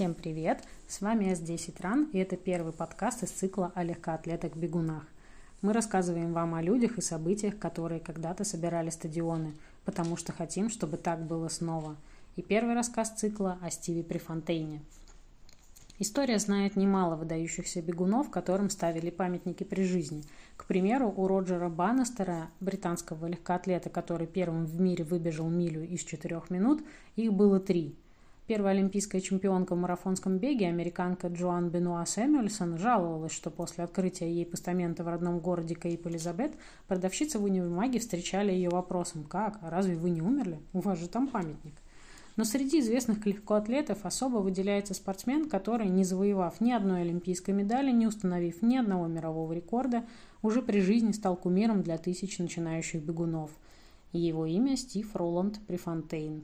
Всем привет! С вами С10 Ран, и это первый подкаст из цикла о легкоатлетах-бегунах. Мы рассказываем вам о людях и событиях, которые когда-то собирали стадионы, потому что хотим, чтобы так было снова. И первый рассказ цикла о Стиве Префонтейне. История знает немало выдающихся бегунов, которым ставили памятники при жизни. К примеру, у Роджера Баннестера, британского легкоатлета, который первым в мире выбежал милю из четырех минут, их было три – Первая олимпийская чемпионка в марафонском беге, американка Джоан Бенуа Сэмюэльсон, жаловалась, что после открытия ей постамента в родном городе Кейп Элизабет продавщицы в универмаге встречали ее вопросом «Как? Разве вы не умерли? У вас же там памятник». Но среди известных легкоатлетов особо выделяется спортсмен, который, не завоевав ни одной олимпийской медали, не установив ни одного мирового рекорда, уже при жизни стал кумиром для тысяч начинающих бегунов. Его имя Стив Роланд Префонтейн.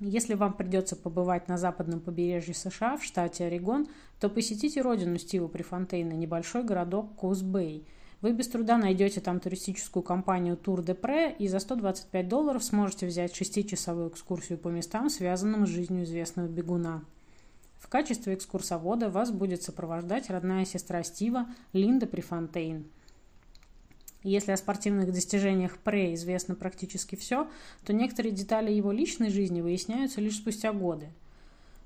Если вам придется побывать на западном побережье США, в штате Орегон, то посетите родину Стива Префонтейна, небольшой городок Коус-Бэй. Вы без труда найдете там туристическую компанию Tour de Pre и за 125 долларов сможете взять шестичасовую экскурсию по местам, связанным с жизнью известного бегуна. В качестве экскурсовода вас будет сопровождать родная сестра Стива Линда Префонтейн. Если о спортивных достижениях Пре известно практически все, то некоторые детали его личной жизни выясняются лишь спустя годы.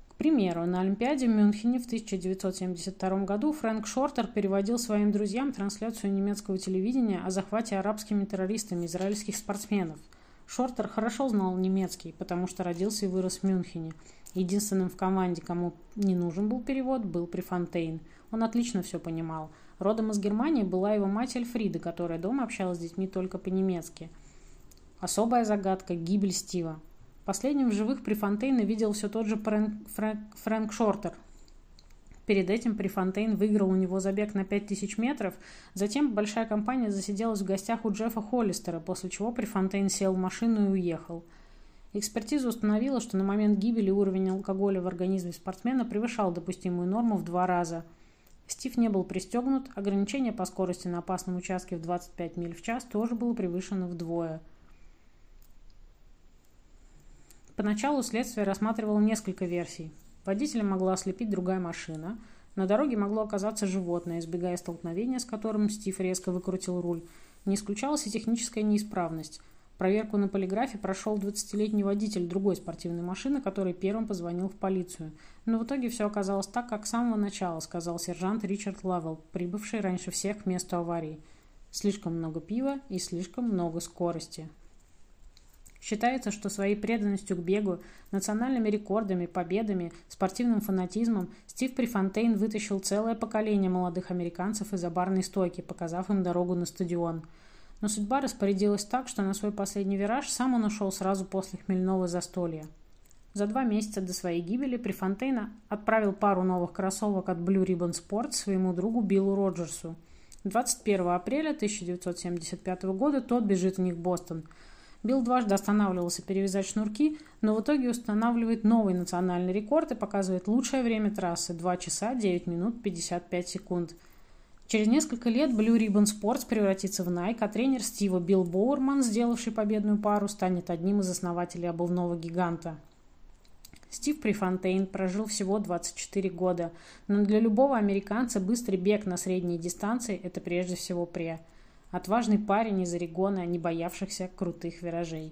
К примеру, на Олимпиаде в Мюнхене в 1972 году Фрэнк Шортер переводил своим друзьям трансляцию немецкого телевидения о захвате арабскими террористами израильских спортсменов. Шортер хорошо знал немецкий, потому что родился и вырос в Мюнхене. Единственным в команде, кому не нужен был перевод, был Префонтейн. Он отлично все понимал – Родом из Германии была его мать Эльфрида, которая дома общалась с детьми только по-немецки. Особая загадка – гибель Стива. Последним в живых Префонтейна видел все тот же Фрэнк, Фрэнк Шортер. Перед этим Префонтейн выиграл у него забег на 5000 метров, затем большая компания засиделась в гостях у Джеффа Холлистера, после чего Префонтейн сел в машину и уехал. Экспертиза установила, что на момент гибели уровень алкоголя в организме спортсмена превышал допустимую норму в два раза – Стив не был пристегнут, ограничение по скорости на опасном участке в 25 миль в час тоже было превышено вдвое. Поначалу следствие рассматривало несколько версий. Водителя могла ослепить другая машина, на дороге могло оказаться животное, избегая столкновения, с которым Стив резко выкрутил руль. Не исключалась и техническая неисправность – Проверку на полиграфе прошел 20-летний водитель другой спортивной машины, который первым позвонил в полицию. Но в итоге все оказалось так, как с самого начала, сказал сержант Ричард Лавелл, прибывший раньше всех к месту аварии. Слишком много пива и слишком много скорости. Считается, что своей преданностью к бегу, национальными рекордами, победами, спортивным фанатизмом Стив Префонтейн вытащил целое поколение молодых американцев из-за барной стойки, показав им дорогу на стадион – но судьба распорядилась так, что на свой последний вираж сам он ушел сразу после хмельного застолья. За два месяца до своей гибели Префонтейна отправил пару новых кроссовок от Blue Ribbon Sport своему другу Биллу Роджерсу. 21 апреля 1975 года тот бежит в них в Бостон. Билл дважды останавливался перевязать шнурки, но в итоге устанавливает новый национальный рекорд и показывает лучшее время трассы – 2 часа 9 минут 55 секунд – Через несколько лет Blue Ribbon Sports превратится в Nike, а тренер Стива Билл Боурман, сделавший победную пару, станет одним из основателей обувного гиганта. Стив Префонтейн прожил всего 24 года, но для любого американца быстрый бег на средней дистанции – это прежде всего пре. Отважный парень из Орегона, не боявшихся крутых виражей.